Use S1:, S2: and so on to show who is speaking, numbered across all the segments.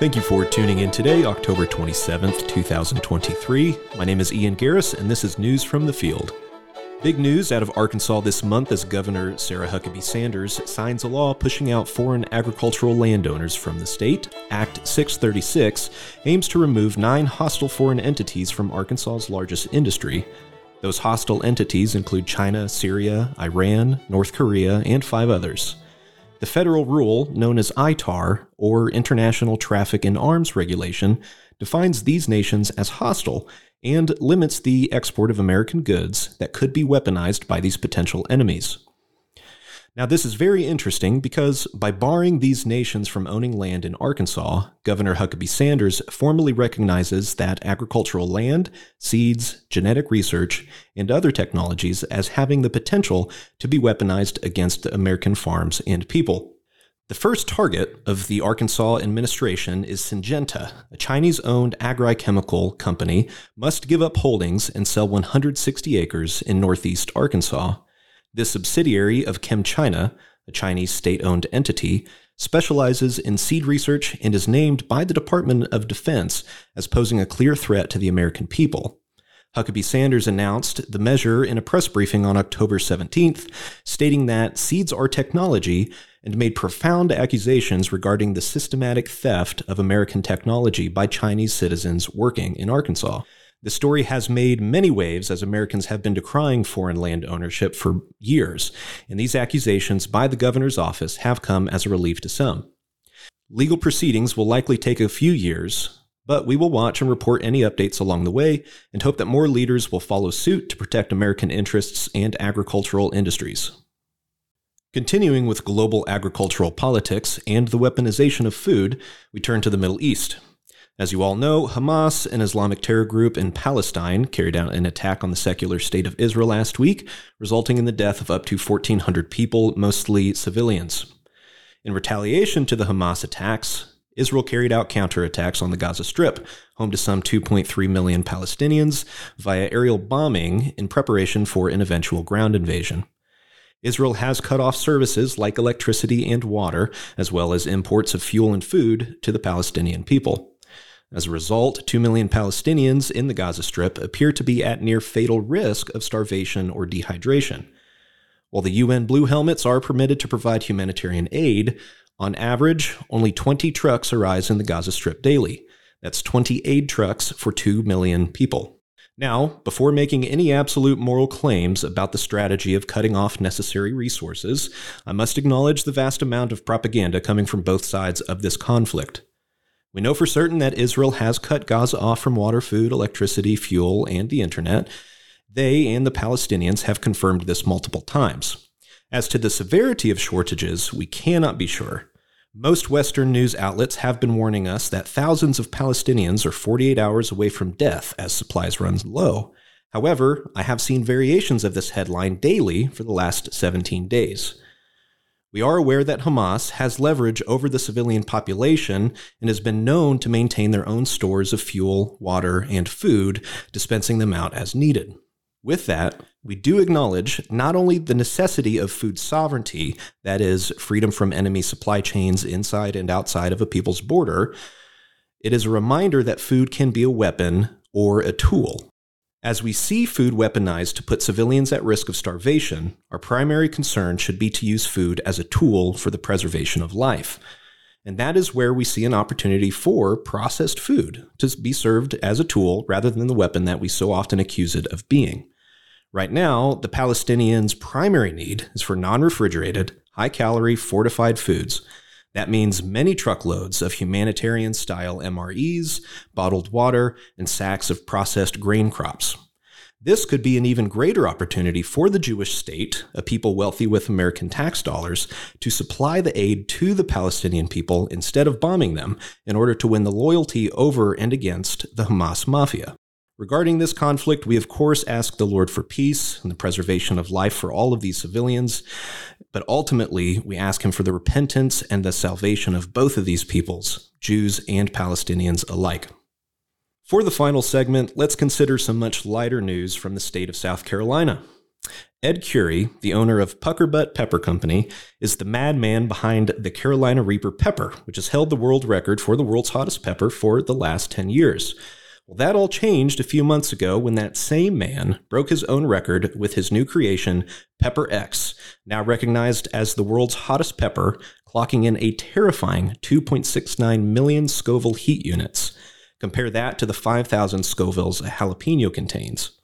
S1: Thank you for tuning in today, October 27th, 2023. My name is Ian Garris, and this is News from the Field. Big news out of Arkansas this month as Governor Sarah Huckabee Sanders signs a law pushing out foreign agricultural landowners from the state. Act 636 aims to remove nine hostile foreign entities from Arkansas's largest industry. Those hostile entities include China, Syria, Iran, North Korea, and five others. The federal rule, known as ITAR, or International Traffic in Arms Regulation, defines these nations as hostile and limits the export of American goods that could be weaponized by these potential enemies. Now, this is very interesting because by barring these nations from owning land in Arkansas, Governor Huckabee Sanders formally recognizes that agricultural land, seeds, genetic research, and other technologies as having the potential to be weaponized against American farms and people. The first target of the Arkansas administration is Syngenta, a Chinese owned agrochemical company, must give up holdings and sell 160 acres in northeast Arkansas. This subsidiary of ChemChina, a Chinese state owned entity, specializes in seed research and is named by the Department of Defense as posing a clear threat to the American people. Huckabee Sanders announced the measure in a press briefing on October 17th, stating that seeds are technology and made profound accusations regarding the systematic theft of American technology by Chinese citizens working in Arkansas. The story has made many waves as Americans have been decrying foreign land ownership for years, and these accusations by the governor's office have come as a relief to some. Legal proceedings will likely take a few years, but we will watch and report any updates along the way and hope that more leaders will follow suit to protect American interests and agricultural industries. Continuing with global agricultural politics and the weaponization of food, we turn to the Middle East. As you all know, Hamas, an Islamic terror group in Palestine, carried out an attack on the secular state of Israel last week, resulting in the death of up to 1,400 people, mostly civilians. In retaliation to the Hamas attacks, Israel carried out counterattacks on the Gaza Strip, home to some 2.3 million Palestinians, via aerial bombing in preparation for an eventual ground invasion. Israel has cut off services like electricity and water, as well as imports of fuel and food to the Palestinian people. As a result, 2 million Palestinians in the Gaza Strip appear to be at near fatal risk of starvation or dehydration. While the UN Blue Helmets are permitted to provide humanitarian aid, on average, only 20 trucks arrive in the Gaza Strip daily. That's 20 aid trucks for 2 million people. Now, before making any absolute moral claims about the strategy of cutting off necessary resources, I must acknowledge the vast amount of propaganda coming from both sides of this conflict. We know for certain that Israel has cut Gaza off from water, food, electricity, fuel, and the internet. They and the Palestinians have confirmed this multiple times. As to the severity of shortages, we cannot be sure. Most Western news outlets have been warning us that thousands of Palestinians are 48 hours away from death as supplies run low. However, I have seen variations of this headline daily for the last 17 days. We are aware that Hamas has leverage over the civilian population and has been known to maintain their own stores of fuel, water, and food, dispensing them out as needed. With that, we do acknowledge not only the necessity of food sovereignty, that is, freedom from enemy supply chains inside and outside of a people's border, it is a reminder that food can be a weapon or a tool. As we see food weaponized to put civilians at risk of starvation, our primary concern should be to use food as a tool for the preservation of life. And that is where we see an opportunity for processed food to be served as a tool rather than the weapon that we so often accuse it of being. Right now, the Palestinians' primary need is for non refrigerated, high calorie, fortified foods. That means many truckloads of humanitarian style MREs, bottled water, and sacks of processed grain crops. This could be an even greater opportunity for the Jewish state, a people wealthy with American tax dollars, to supply the aid to the Palestinian people instead of bombing them in order to win the loyalty over and against the Hamas mafia. Regarding this conflict, we of course ask the Lord for peace and the preservation of life for all of these civilians, but ultimately we ask Him for the repentance and the salvation of both of these peoples, Jews and Palestinians alike. For the final segment, let's consider some much lighter news from the state of South Carolina. Ed Currie, the owner of Puckerbutt Pepper Company, is the madman behind the Carolina Reaper pepper, which has held the world record for the world's hottest pepper for the last 10 years. Well, that all changed a few months ago when that same man broke his own record with his new creation, Pepper X, now recognized as the world's hottest pepper, clocking in a terrifying 2.69 million Scoville heat units. Compare that to the 5,000 Scovilles a jalapeno contains.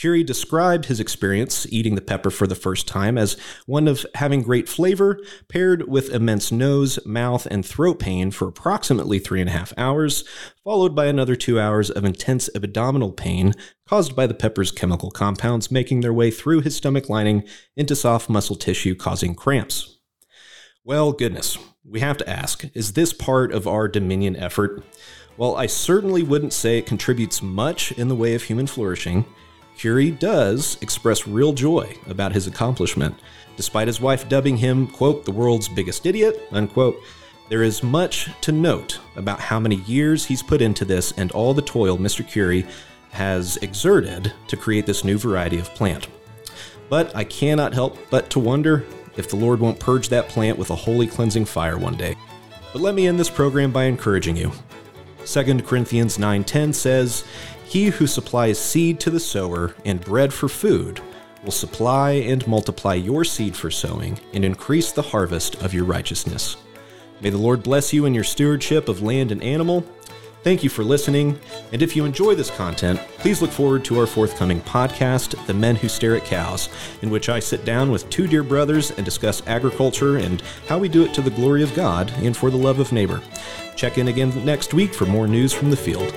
S1: Currie described his experience eating the pepper for the first time as one of having great flavor, paired with immense nose, mouth, and throat pain for approximately three and a half hours, followed by another two hours of intense abdominal pain caused by the pepper's chemical compounds making their way through his stomach lining into soft muscle tissue, causing cramps. Well, goodness, we have to ask is this part of our Dominion effort? Well, I certainly wouldn't say it contributes much in the way of human flourishing. Currie does express real joy about his accomplishment. Despite his wife dubbing him, quote, the world's biggest idiot, unquote, there is much to note about how many years he's put into this and all the toil Mr. Currie has exerted to create this new variety of plant. But I cannot help but to wonder if the Lord won't purge that plant with a holy cleansing fire one day. But let me end this program by encouraging you. 2 Corinthians 9:10 says, he who supplies seed to the sower and bread for food will supply and multiply your seed for sowing and increase the harvest of your righteousness. May the Lord bless you in your stewardship of land and animal. Thank you for listening, and if you enjoy this content, please look forward to our forthcoming podcast, The Men Who Stare at Cows, in which I sit down with two dear brothers and discuss agriculture and how we do it to the glory of God and for the love of neighbor. Check in again next week for more news from the field.